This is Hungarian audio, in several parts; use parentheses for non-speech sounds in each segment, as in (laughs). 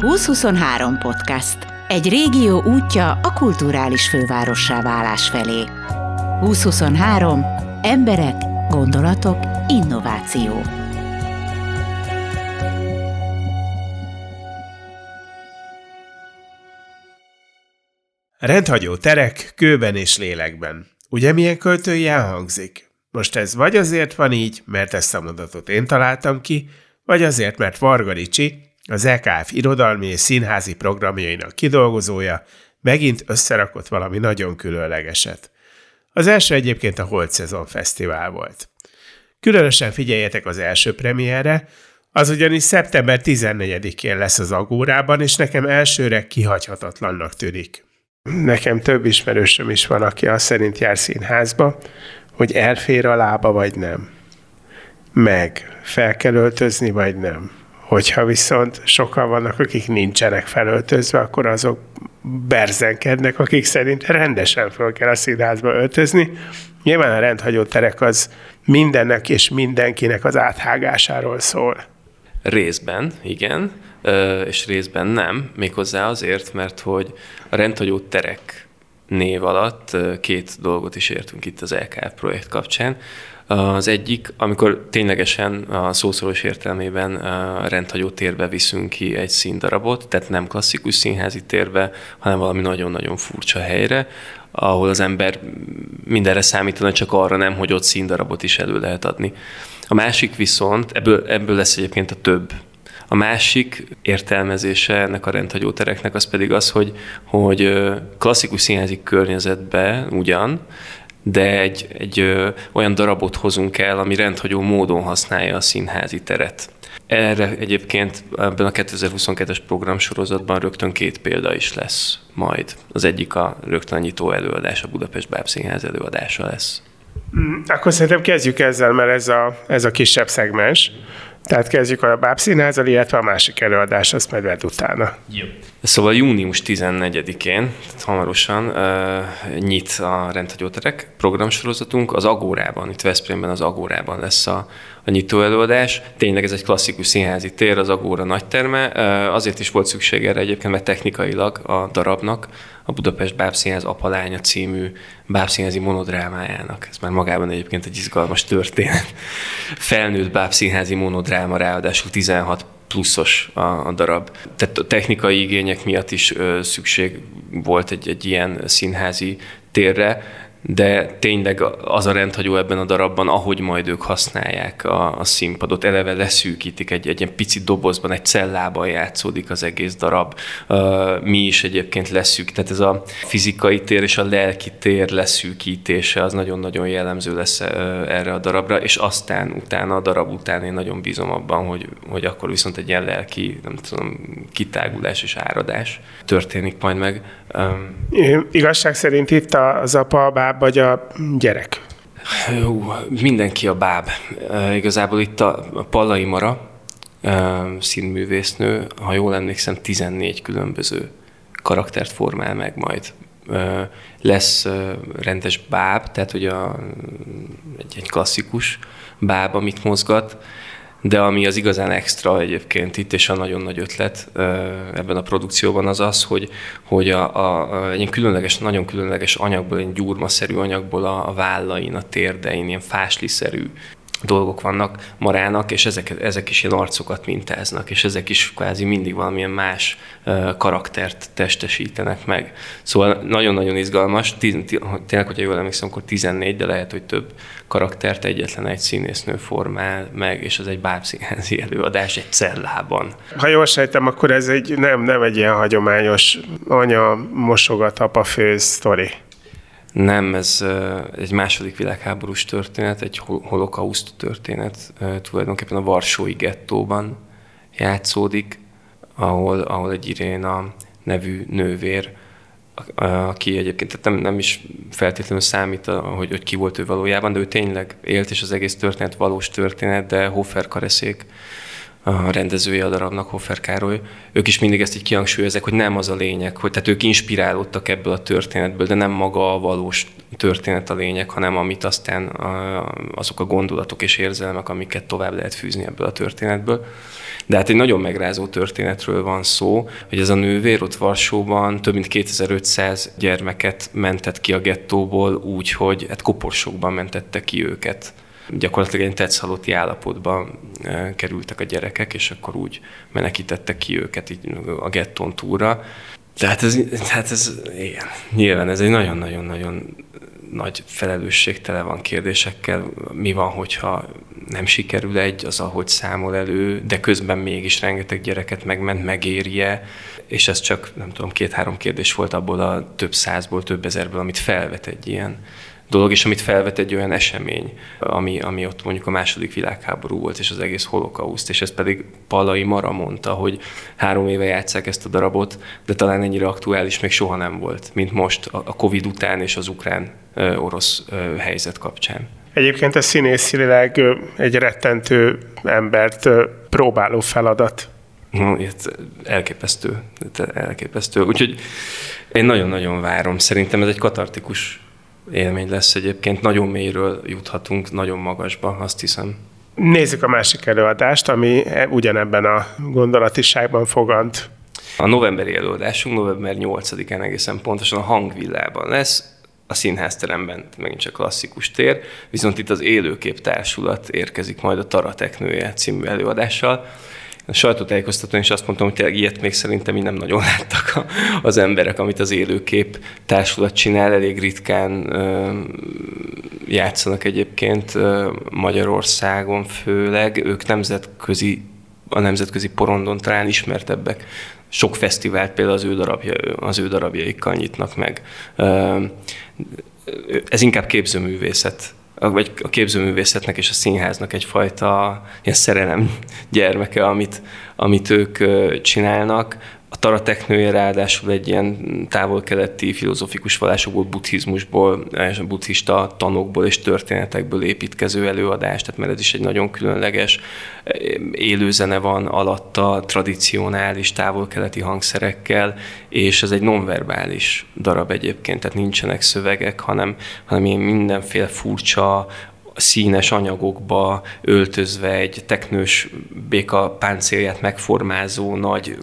2023 podcast. Egy régió útja a kulturális fővárossá válás felé. 2023. Emberek, gondolatok, innováció. Rendhagyó terek, kőben és lélekben. Ugye milyen költői elhangzik? Most ez vagy azért van így, mert ezt a mondatot én találtam ki, vagy azért, mert Varga Ricsi, az EKF irodalmi és színházi programjainak kidolgozója megint összerakott valami nagyon különlegeset. Az első egyébként a Holt Szezon Fesztivál volt. Különösen figyeljetek az első premierre, az ugyanis szeptember 14-én lesz az Agórában, és nekem elsőre kihagyhatatlannak tűnik. Nekem több ismerősöm is van, aki azt szerint jár színházba, hogy elfér a lába, vagy nem. Meg fel kell öltözni, vagy nem Hogyha viszont sokan vannak, akik nincsenek felöltözve, akkor azok berzenkednek, akik szerint rendesen fel kell a színházba öltözni. Nyilván a rendhagyó terek az mindennek és mindenkinek az áthágásáról szól. Részben, igen, és részben nem, méghozzá azért, mert hogy a rendhagyó terek név alatt két dolgot is értünk itt az LKF projekt kapcsán. Az egyik, amikor ténylegesen a szószoros értelmében a rendhagyó térbe viszünk ki egy színdarabot, tehát nem klasszikus színházi térbe, hanem valami nagyon-nagyon furcsa helyre, ahol az ember mindenre számítana, csak arra nem, hogy ott színdarabot is elő lehet adni. A másik viszont, ebből, ebből lesz egyébként a több a másik értelmezése ennek a rendhagyó tereknek az pedig az, hogy, hogy klasszikus színházi környezetbe ugyan, de egy, egy ö, olyan darabot hozunk el, ami rendhagyó módon használja a színházi teret. Erre egyébként ebben a 2022-es programsorozatban rögtön két példa is lesz majd. Az egyik a rögtön nyitó előadás, a Budapest Bábszínház előadása lesz. Mm, akkor szerintem kezdjük ezzel, mert ez a, ez a kisebb szegmens. Tehát kezdjük a bábszínházzal, illetve a másik előadás, azt majd vedd utána. Jó. Szóval június 14-én, hamarosan uh, nyit a rendhagyóterek programsorozatunk. Az Agórában, itt Veszprémben az Agórában lesz a, a nyitó előadás. Tényleg ez egy klasszikus színházi tér, az Agóra nagyterme. Uh, azért is volt szükség erre egyébként, mert technikailag a darabnak a Budapest Bábszínház Apalánya című bábszínházi monodrámájának. Ez már magában egyébként egy izgalmas történet. Felnőtt bábszínházi monodráma, ráadásul 16 pluszos a, a darab. Tehát a technikai igények miatt is ö, szükség volt egy, egy ilyen színházi térre, de tényleg az a rendhagyó ebben a darabban, ahogy majd ők használják a, a színpadot, eleve leszűkítik, egy, egy ilyen pici dobozban, egy cellában játszódik az egész darab. Mi is egyébként leszűk, tehát ez a fizikai tér és a lelki tér leszűkítése az nagyon-nagyon jellemző lesz erre a darabra, és aztán utána, a darab után én nagyon bízom abban, hogy, hogy akkor viszont egy ilyen lelki, nem tudom, kitágulás és áradás történik majd meg. Um, Igazság szerint itt az apa báb vagy a gyerek? Jó, mindenki a báb. Igazából itt a Pallai Mara, színművésznő, ha jól emlékszem, 14 különböző karaktert formál meg majd. Lesz rendes báb, tehát hogy a, egy, egy klasszikus báb, amit mozgat, de ami az igazán extra egyébként itt, és a nagyon nagy ötlet ebben a produkcióban az az, hogy, hogy a, a, a, egy különleges, nagyon különleges anyagból, egy gyurmaszerű anyagból a, a vállain, a térdein, ilyen fásliszerű dolgok vannak marának, és ezek, ezek is ilyen arcokat mintáznak, és ezek is kvázi mindig valamilyen más karaktert testesítenek meg. Szóval nagyon-nagyon izgalmas, tényleg, hogyha jól emlékszem, akkor 14, de lehet, hogy több karaktert egyetlen egy színésznő formál meg, és az egy bábszínházi előadás egy cellában. Ha jól sejtem, akkor ez egy nem, nem egy ilyen hagyományos anya mosogat, apa főz sztori. Nem, ez egy második világháborús történet, egy holokauszt történet, tulajdonképpen a Varsói gettóban játszódik, ahol, ahol egy Iréna nevű nővér, aki egyébként tehát nem, nem is feltétlenül számít, hogy, hogy ki volt ő valójában, de ő tényleg élt, és az egész történet valós történet, de Hofer Kareszék a rendezője a darabnak, Hoffer Károly, ők is mindig ezt így kihangsúlyozzák, hogy nem az a lényeg, hogy tehát ők inspirálódtak ebből a történetből, de nem maga a valós történet a lényeg, hanem amit aztán azok a gondolatok és érzelmek, amiket tovább lehet fűzni ebből a történetből. De hát egy nagyon megrázó történetről van szó, hogy ez a nővér ott Varsóban több mint 2500 gyermeket mentett ki a gettóból úgy, hogy hát koporsokban mentette ki őket gyakorlatilag egy tetszhalotti állapotban e, kerültek a gyerekek, és akkor úgy menekítettek ki őket így a getton túra. Tehát ez, tehát ez igen, nyilván ez egy nagyon-nagyon-nagyon nagy felelősségtele van kérdésekkel. Mi van, hogyha nem sikerül egy, az ahogy számol elő, de közben mégis rengeteg gyereket megment, megérje, és ez csak, nem tudom, két-három kérdés volt abból a több százból, több ezerből, amit felvet egy ilyen dolog, és amit felvet egy olyan esemény, ami, ami ott mondjuk a második világháború volt, és az egész holokauszt, és ez pedig Pallai Mara mondta, hogy három éve játszák ezt a darabot, de talán ennyire aktuális még soha nem volt, mint most a Covid után és az ukrán-orosz helyzet kapcsán. Egyébként ez színészileg egy rettentő embert próbáló feladat. No, elképesztő. Elképesztő. Úgyhogy én nagyon-nagyon várom. Szerintem ez egy katartikus élmény lesz egyébként. Nagyon mélyről juthatunk, nagyon magasba, azt hiszem. Nézzük a másik előadást, ami ugyanebben a gondolatiságban fogant. A novemberi előadásunk november 8-án egészen pontosan a hangvillában lesz, a színházteremben megint csak klasszikus tér, viszont itt az élőkép társulat érkezik majd a Tarateknője című előadással, a sajtótájékoztatón is azt mondtam, hogy tényleg ilyet még szerintem így nem nagyon láttak az emberek, amit az élőkép társulat csinál, elég ritkán játszanak egyébként Magyarországon főleg, ők nemzetközi, a nemzetközi porondon talán ismertebbek. Sok fesztivált például az ő, darabja, az ő darabjaikkal nyitnak meg. Ez inkább képzőművészet vagy a képzőművészetnek és a színháznak egyfajta ilyen szerelem gyermeke, amit, amit ők csinálnak. A taratechnője ráadásul egy ilyen távol-keleti filozófikus vallásokból, buddhizmusból, és a buddhista tanokból és történetekből építkező előadás, tehát mert ez is egy nagyon különleges élőzene van alatta, tradicionális távol-keleti hangszerekkel, és ez egy nonverbális darab egyébként, tehát nincsenek szövegek, hanem, hanem ilyen mindenféle furcsa, színes anyagokba öltözve egy teknős béka páncélját megformázó nagy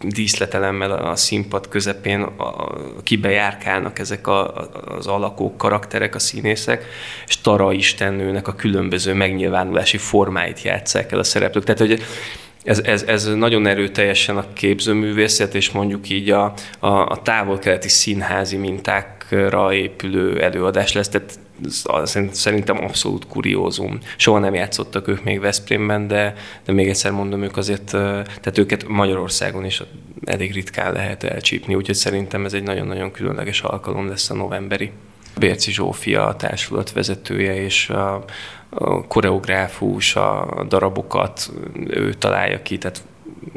díszletelemmel a színpad közepén a, kibe járkálnak ezek a, az alakok, karakterek, a színészek, és Tara istennőnek a különböző megnyilvánulási formáit játszák el a szereplők. Tehát, hogy ez, ez, ez nagyon erőteljesen a képzőművészet, és mondjuk így a, a, a távol-keleti színházi mintákra épülő előadás lesz, tehát szerintem abszolút kuriózum. Soha nem játszottak ők még Veszprémben, de, de még egyszer mondom, ők azért, tehát őket Magyarországon is elég ritkán lehet elcsípni, úgyhogy szerintem ez egy nagyon-nagyon különleges alkalom lesz a novemberi. Bérci Zsófia a társulat vezetője, és a, a koreográfus, a darabokat ő találja ki, tehát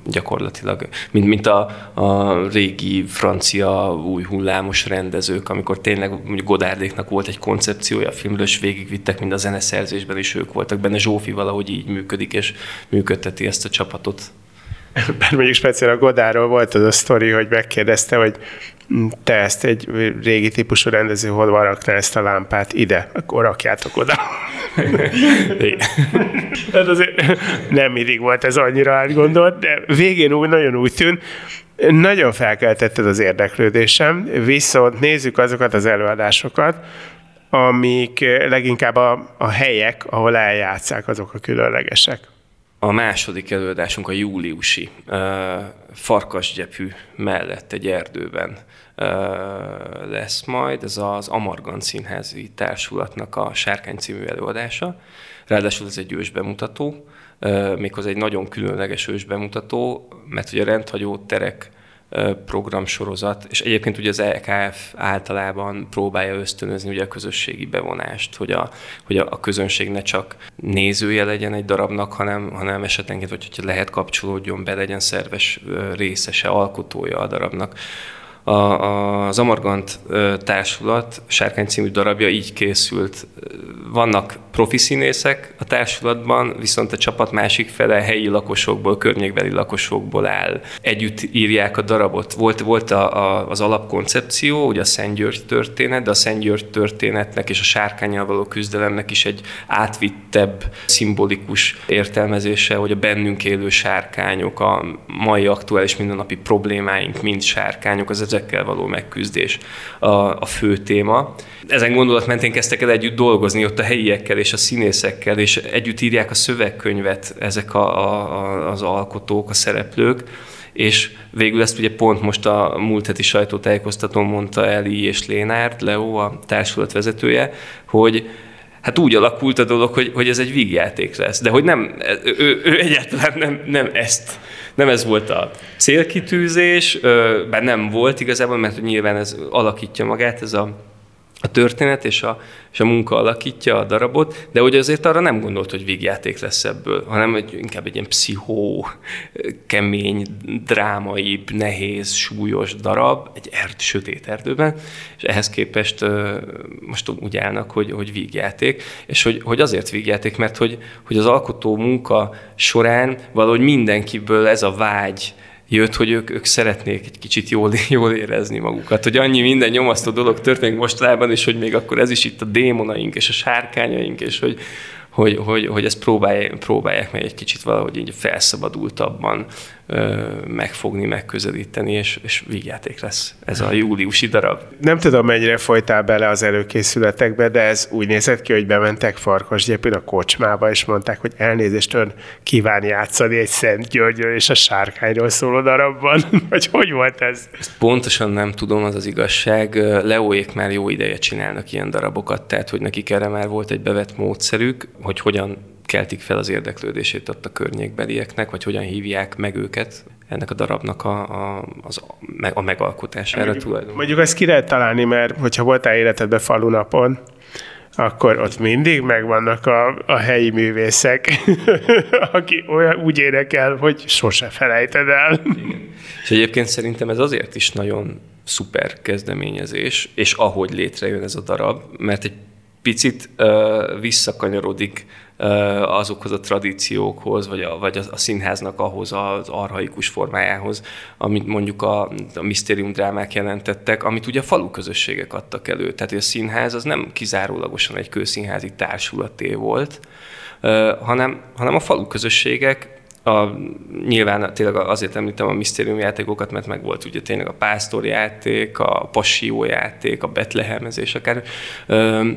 gyakorlatilag, mint, mint a, a régi francia új hullámos rendezők, amikor tényleg mondjuk Godárdéknak volt egy koncepciója a filmről, és végigvittek, mind a zeneszerzésben is ők voltak benne. Zsófi valahogy így működik, és működteti ezt a csapatot. Bár mondjuk speciál a Godáról volt az a sztori, hogy megkérdezte, hogy te ezt egy régi típusú rendező, hol van rakná ezt a lámpát ide, akkor rakjátok oda. hát azért nem mindig volt ez annyira átgondolt, de végén úgy nagyon úgy tűnt, nagyon felkeltetted az érdeklődésem, viszont nézzük azokat az előadásokat, amik leginkább a, a helyek, ahol eljátszák, azok a különlegesek. A második előadásunk a júliusi uh, farkasgyepű mellett egy erdőben uh, lesz majd. Ez az Amargan Színházi Társulatnak a Sárkány című előadása. Ráadásul ez egy ős bemutató, uh, méghozzá egy nagyon különleges ős bemutató, mert ugye rendhagyó terek programsorozat, és egyébként ugye az EKF általában próbálja ösztönözni ugye a közösségi bevonást, hogy a, hogy a, közönség ne csak nézője legyen egy darabnak, hanem, hanem esetenként, vagy hogyha lehet kapcsolódjon be, legyen szerves részese, alkotója a darabnak. A, a, az Amargant társulat Sárkány című darabja így készült. Vannak profi színészek a társulatban, viszont a csapat másik fele helyi lakosokból, környékbeli lakosokból áll. Együtt írják a darabot. Volt, volt a, a, az alapkoncepció, ugye a Szent György történet, de a Szent György történetnek és a sárkányal való küzdelemnek is egy átvittebb, szimbolikus értelmezése, hogy a bennünk élő sárkányok, a mai aktuális mindennapi problémáink mind sárkányok, az ezekkel való megküzdés a, a fő téma. Ezen gondolat mentén kezdtek el együtt dolgozni ott a helyiekkel és a színészekkel, és együtt írják a szövegkönyvet ezek a, a, az alkotók, a szereplők, és végül ezt ugye pont most a múlt heti sajtótájékoztatón mondta Eli és Lénárd, Leo, a társulat vezetője, hogy hát úgy alakult a dolog, hogy, hogy ez egy vígjáték lesz. De hogy nem, ő, ő egyáltalán nem, nem ezt, nem ez volt a célkitűzés, bár nem volt igazából, mert nyilván ez alakítja magát, ez a a történet és a, és a munka alakítja a darabot, de hogy azért arra nem gondolt, hogy végjáték lesz ebből, hanem egy, inkább egy ilyen pszichó, kemény, drámaibb, nehéz, súlyos darab, egy erd, sötét erdőben, és ehhez képest most úgy állnak, hogy, hogy vígjáték, és hogy, hogy azért vígjáték, mert hogy, hogy az alkotó munka során valahogy mindenkiből ez a vágy, jött, hogy ők, ők szeretnék egy kicsit jól, (laughs) jól érezni magukat, hogy annyi minden nyomasztó dolog történik mostanában, és hogy még akkor ez is itt a démonaink és a sárkányaink, és hogy, hogy, hogy, hogy ezt próbálják, próbálják meg egy kicsit valahogy így felszabadultabban megfogni, megközelíteni, és, és vígjáték lesz ez a júliusi darab. Nem tudom, mennyire folytál bele az előkészületekbe, de ez úgy nézett ki, hogy bementek Farkasgyepén a kocsmába, és mondták, hogy elnézést ön kíván játszani egy Szent Györgyről és a sárkányról szóló darabban, (laughs) vagy hogy volt ez? Ezt pontosan nem tudom, az az igazság. Leóék már jó ideje csinálnak ilyen darabokat, tehát hogy nekik erre már volt egy bevett módszerük, hogy hogyan keltik fel az érdeklődését ott a környékbelieknek, vagy hogyan hívják meg őket ennek a darabnak a, a, az, a megalkotására mondjuk, tulajdonképpen. Mondjuk ezt ki lehet találni, mert hogyha voltál életedben falunapon, akkor ott mindig megvannak a, a helyi művészek, (laughs) aki olyan úgy énekel, hogy sose felejted el. Igen. És egyébként szerintem ez azért is nagyon szuper kezdeményezés, és ahogy létrejön ez a darab, mert egy picit uh, visszakanyarodik uh, azokhoz a tradíciókhoz, vagy a, vagy a, színháznak ahhoz az arhaikus formájához, amit mondjuk a, a misztérium drámák jelentettek, amit ugye a falu közösségek adtak elő. Tehát a színház az nem kizárólagosan egy kőszínházi társulaté volt, uh, hanem, hanem a falu közösségek a, nyilván tényleg azért említem a misztérium játékokat, mert meg volt ugye tényleg a pásztorjáték, a passió játék, a betlehemezés akár. Ö,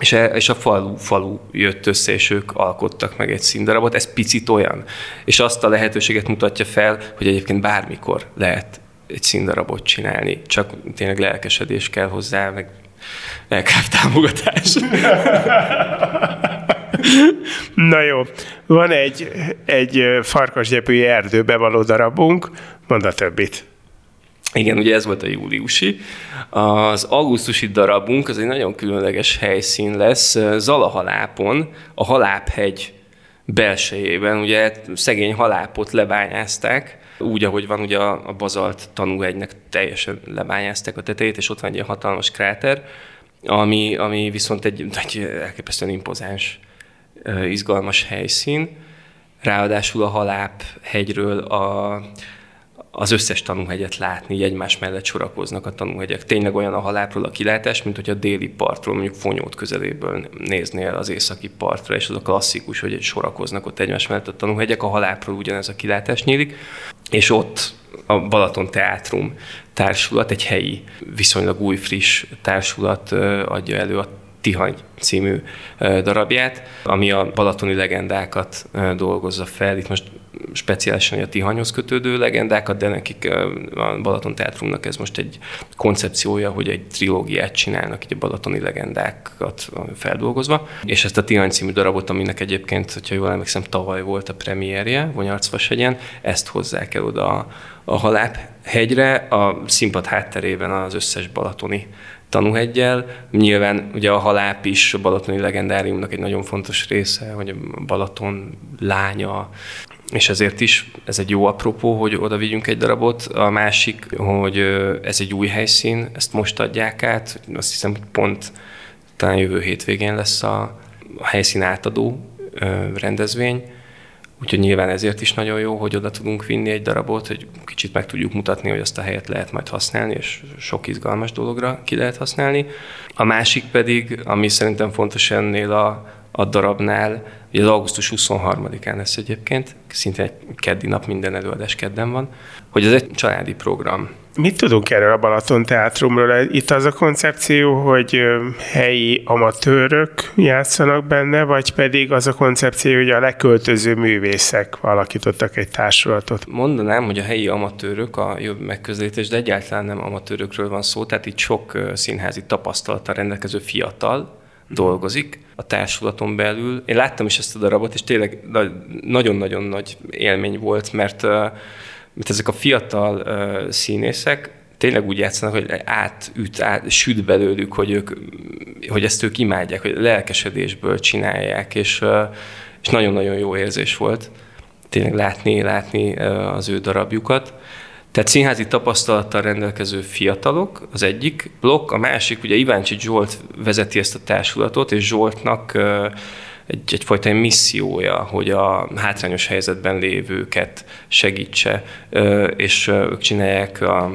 és, a, e, és a falu, falu jött össze, és ők alkottak meg egy színdarabot. Ez picit olyan. És azt a lehetőséget mutatja fel, hogy egyébként bármikor lehet egy színdarabot csinálni. Csak tényleg lelkesedés kell hozzá, meg LKF (laughs) támogatás. (laughs) Na jó, van egy, egy farkasgyepői erdőbe való darabunk, mondd a többit. Igen, ugye ez volt a júliusi. Az augusztusi darabunk az egy nagyon különleges helyszín lesz. Zalahalápon, a Haláphegy belsejében, ugye szegény halápot lebányázták, úgy, ahogy van, ugye a, bazalt tanúhegynek teljesen lebányázták a tetejét, és ott van egy ilyen hatalmas kráter, ami, ami viszont egy, egy elképesztően impozáns, izgalmas helyszín. Ráadásul a Haláp hegyről a az összes tanúhegyet látni, így egymás mellett sorakoznak a tanúhegyek. Tényleg olyan a halápról a kilátás, mint hogy a déli partról, mondjuk Fonyót közeléből néznél az északi partra, és az a klasszikus, hogy sorakoznak ott egymás mellett a tanúhegyek, a halápról ugyanez a kilátás nyílik, és ott a Balaton Teátrum társulat, egy helyi, viszonylag új, friss társulat adja elő a Tihany című darabját, ami a balatoni legendákat dolgozza fel. Itt most speciálisan a Tihanyhoz kötődő legendákat, de nekik a Balaton Teátrumnak ez most egy koncepciója, hogy egy trilógiát csinálnak így a balatoni legendákat feldolgozva. És ezt a Tihany című darabot, aminek egyébként, hogyha jól emlékszem, tavaly volt a premierje Vonyarcvashegyen, ezt hozzák el oda a, Haláp hegyre, a színpad hátterében az összes balatoni tanúhegyel. Nyilván ugye a haláp is a balatoni legendáriumnak egy nagyon fontos része, hogy a Balaton lánya, és ezért is ez egy jó apropó, hogy oda vigyünk egy darabot. A másik, hogy ez egy új helyszín, ezt most adják át, azt hiszem, pont talán jövő hétvégén lesz a helyszín átadó rendezvény, Úgyhogy nyilván ezért is nagyon jó, hogy oda tudunk vinni egy darabot, hogy kicsit meg tudjuk mutatni, hogy azt a helyet lehet majd használni, és sok izgalmas dologra ki lehet használni. A másik pedig, ami szerintem fontos ennél a, a darabnál, ugye az augusztus 23-án lesz egyébként, szinte egy keddi nap, minden előadás kedden van, hogy ez egy családi program. Mit tudunk erről a Balaton Teátrumról? Itt az a koncepció, hogy helyi amatőrök játszanak benne, vagy pedig az a koncepció, hogy a leköltöző művészek alakítottak egy társulatot? Mondanám, hogy a helyi amatőrök a jobb megközelítés, de egyáltalán nem amatőrökről van szó, tehát itt sok színházi tapasztalattal rendelkező fiatal, dolgozik a társulaton belül. Én láttam is ezt a darabot, és tényleg nagyon-nagyon nagy élmény volt, mert mert ezek a fiatal színészek tényleg úgy játszanak, hogy átüt, át, süt belőlük, hogy, ők, hogy ezt ők imádják, hogy lelkesedésből csinálják, és, és nagyon-nagyon jó érzés volt tényleg látni, látni az ő darabjukat. Tehát színházi tapasztalattal rendelkező fiatalok az egyik blokk, a másik, ugye Iváncsi Zsolt vezeti ezt a társulatot, és Zsoltnak egy, egyfajta missziója, hogy a hátrányos helyzetben lévőket segítse, és ők csinálják a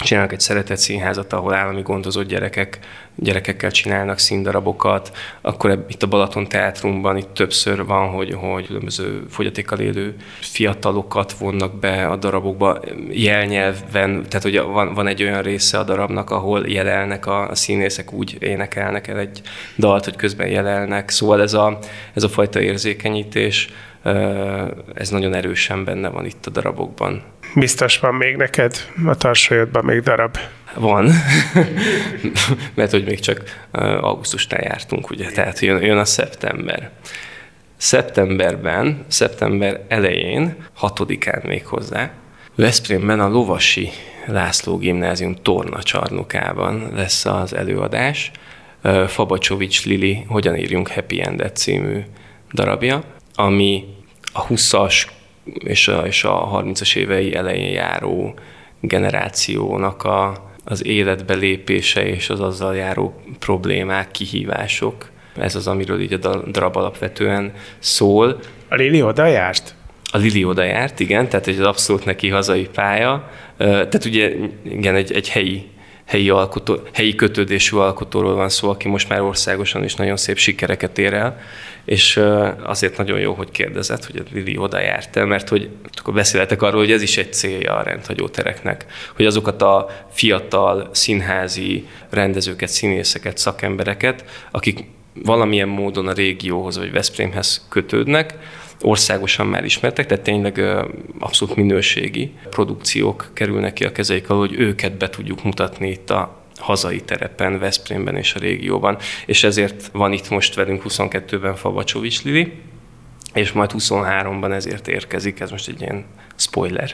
csinálnak egy szeretett színházat, ahol állami gondozott gyerekek, gyerekekkel csinálnak színdarabokat, akkor itt a Balaton Teátrumban itt többször van, hogy, hogy különböző fogyatékkal élő fiatalokat vonnak be a darabokba. Jelnyelven, tehát hogy van, van egy olyan része a darabnak, ahol jelelnek a, a színészek, úgy énekelnek el egy dalt, hogy közben jelelnek, szóval ez a, ez a fajta érzékenyítés, ez nagyon erősen benne van itt a darabokban. Biztos van még neked a tarsajodban még darab? Van, (laughs) mert hogy még csak augusztustán jártunk, ugye, tehát jön, jön a szeptember. Szeptemberben, szeptember elején, hatodikán még hozzá, Veszprémben a Lovasi László Gimnázium tornacsarnokában lesz az előadás. Fabacsovics Lili Hogyan írjunk Happy Endet című darabja, ami a 20-as és a, és a 30-as évei elején járó generációnak a, az életbe lépése és az azzal járó problémák, kihívások. Ez az, amiről így a darab alapvetően szól. A Lili oda járt? A Lili oda járt, igen, tehát egy abszolút neki hazai pálya. Tehát ugye igen, egy, egy helyi helyi, alkotó, helyi kötődésű alkotóról van szó, aki most már országosan is nagyon szép sikereket ér el, és azért nagyon jó, hogy kérdezett, hogy a Lili oda járt el, mert hogy akkor beszéltek arról, hogy ez is egy célja a rendhagyó tereknek, hogy azokat a fiatal színházi rendezőket, színészeket, szakembereket, akik valamilyen módon a régióhoz vagy Veszprémhez kötődnek, országosan már ismertek, tehát tényleg abszolút minőségi produkciók kerülnek ki a kezeik alól, hogy őket be tudjuk mutatni itt a hazai terepen, Veszprémben és a régióban. És ezért van itt most velünk 22-ben Favacsovics Lili, és majd 23-ban ezért érkezik, ez most egy ilyen spoiler.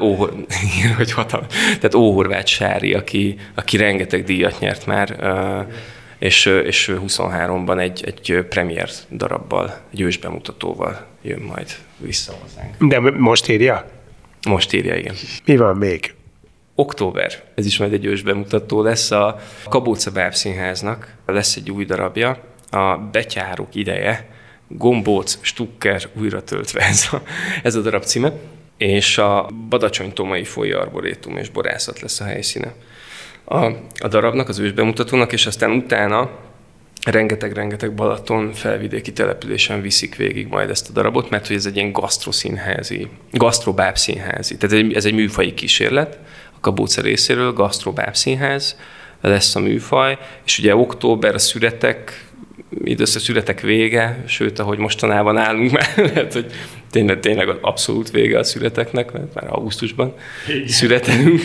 Ó, (laughs) hogy hatal. Tehát Óhorváth Sári, aki, aki rengeteg díjat nyert már, és, és 23-ban egy, egy premier darabbal, egy ős bemutatóval jön majd vissza hozzánk. De most írja? Most írja, igen. Mi van még? Október, ez is majd egy ős bemutató lesz a Kabóca Bábszínháznak, lesz egy új darabja, a Betyárok ideje, Gombóc, Stukker újra töltve ez a, ez a darab címe, és a Badacsony Tomai Folyó Arborétum és Borászat lesz a helyszíne a, a darabnak, az ősbemutatónak, és aztán utána rengeteg-rengeteg Balaton felvidéki településen viszik végig majd ezt a darabot, mert hogy ez egy ilyen gasztroszínházi, gasztrobáb színházi. Tehát ez egy műfai kísérlet a Kabóca részéről, gasztrobáb színház lesz a műfaj, és ugye október a szüretek mindössze születek vége, sőt, ahogy mostanában állunk már, (laughs) lehet, hogy tényleg, tényleg az abszolút vége a születeknek, mert már augusztusban Igen. születelünk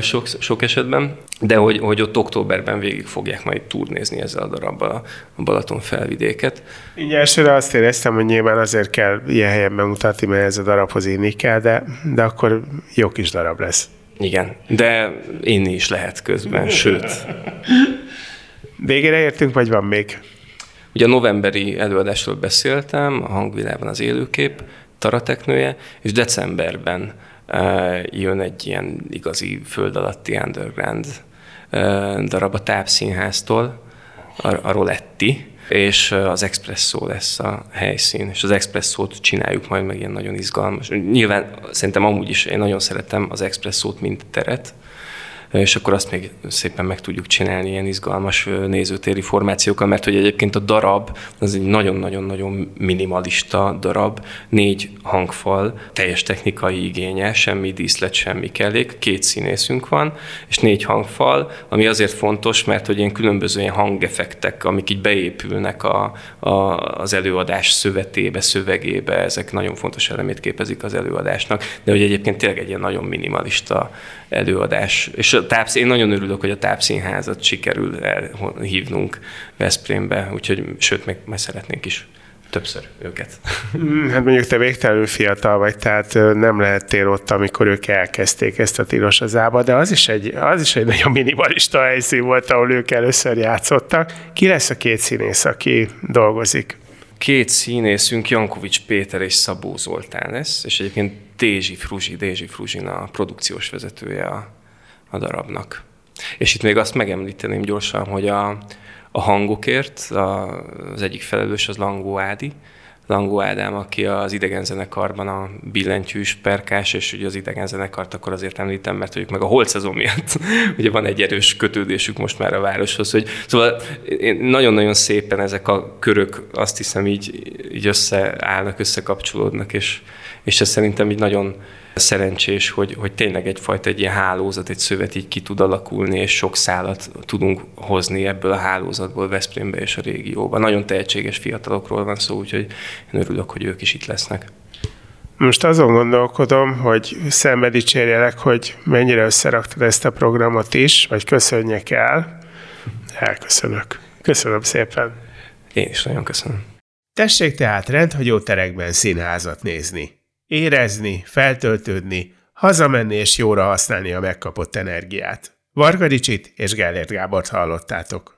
sok, sok esetben, de hogy, hogy ott októberben végig fogják majd turnézni ezzel a darabbal a Balaton felvidéket. Így elsőre azt éreztem, hogy nyilván azért kell ilyen helyen bemutatni, mert ez a darabhoz inni kell, de, de akkor jó kis darab lesz. Igen, de inni is lehet közben, sőt. (laughs) Végére értünk, vagy van még? Ugye a novemberi előadásról beszéltem, a hangvilágban az élőkép, Tarateknője, és decemberben uh, jön egy ilyen igazi föld alatti underground uh, darab a tápszínháztól, a, a Roletti, és az Expresso lesz a helyszín, és az Expresso-t csináljuk majd meg ilyen nagyon izgalmas. Nyilván szerintem amúgy is én nagyon szeretem az Expresso-t, mint teret, és akkor azt még szépen meg tudjuk csinálni ilyen izgalmas nézőtéri formációkkal, mert hogy egyébként a darab az egy nagyon-nagyon-nagyon minimalista darab, négy hangfal, teljes technikai igénye, semmi díszlet, semmi kellék, két színészünk van, és négy hangfal, ami azért fontos, mert hogy ilyen különböző ilyen hangeffektek, amik így beépülnek a, a, az előadás szövetébe, szövegébe, ezek nagyon fontos elemét képezik az előadásnak, de hogy egyébként tényleg egy ilyen nagyon minimalista előadás. És a tápsz, én nagyon örülök, hogy a tápszínházat sikerül hívnunk Veszprémbe, úgyhogy sőt, még meg szeretnénk is többször őket. Hmm, hát mondjuk te végtelenül fiatal vagy, tehát nem lehettél ott, amikor ők elkezdték ezt a tilos azába, de az is egy, az is egy nagyon minimalista helyszín volt, ahol ők először játszottak. Ki lesz a két színész, aki dolgozik? Két színészünk, Jankovics Péter és Szabó Zoltán lesz, és egyébként Dézsi Fruzsi, Dézsi Fruzsina a produkciós vezetője a, a darabnak. És itt még azt megemlíteném gyorsan, hogy a, a hangokért a, az egyik felelős az Langó Ádi, Langó Ádám, aki az idegen zenekarban a billentyűs perkás, és ugye az idegen zenekart akkor azért említem, mert ők meg a holt szezon miatt (laughs) ugye van egy erős kötődésük most már a városhoz, hogy szóval nagyon-nagyon szépen ezek a körök azt hiszem így, így összeállnak, összekapcsolódnak, és, és ez szerintem így nagyon szerencsés, hogy, hogy tényleg egyfajta egy ilyen hálózat, egy szövet így ki tud alakulni, és sok szálat tudunk hozni ebből a hálózatból Veszprémbe és a régióba. Nagyon tehetséges fiatalokról van szó, úgyhogy én örülök, hogy ők is itt lesznek. Most azon gondolkodom, hogy szembe dicsérjelek, hogy mennyire összeraktad ezt a programot is, vagy köszönjek el. Elköszönök. Köszönöm szépen. Én is nagyon köszönöm. Tessék tehát rendhagyó terekben színházat nézni érezni, feltöltődni, hazamenni és jóra használni a megkapott energiát. Varga Ricsit és Gellért Gábort hallottátok.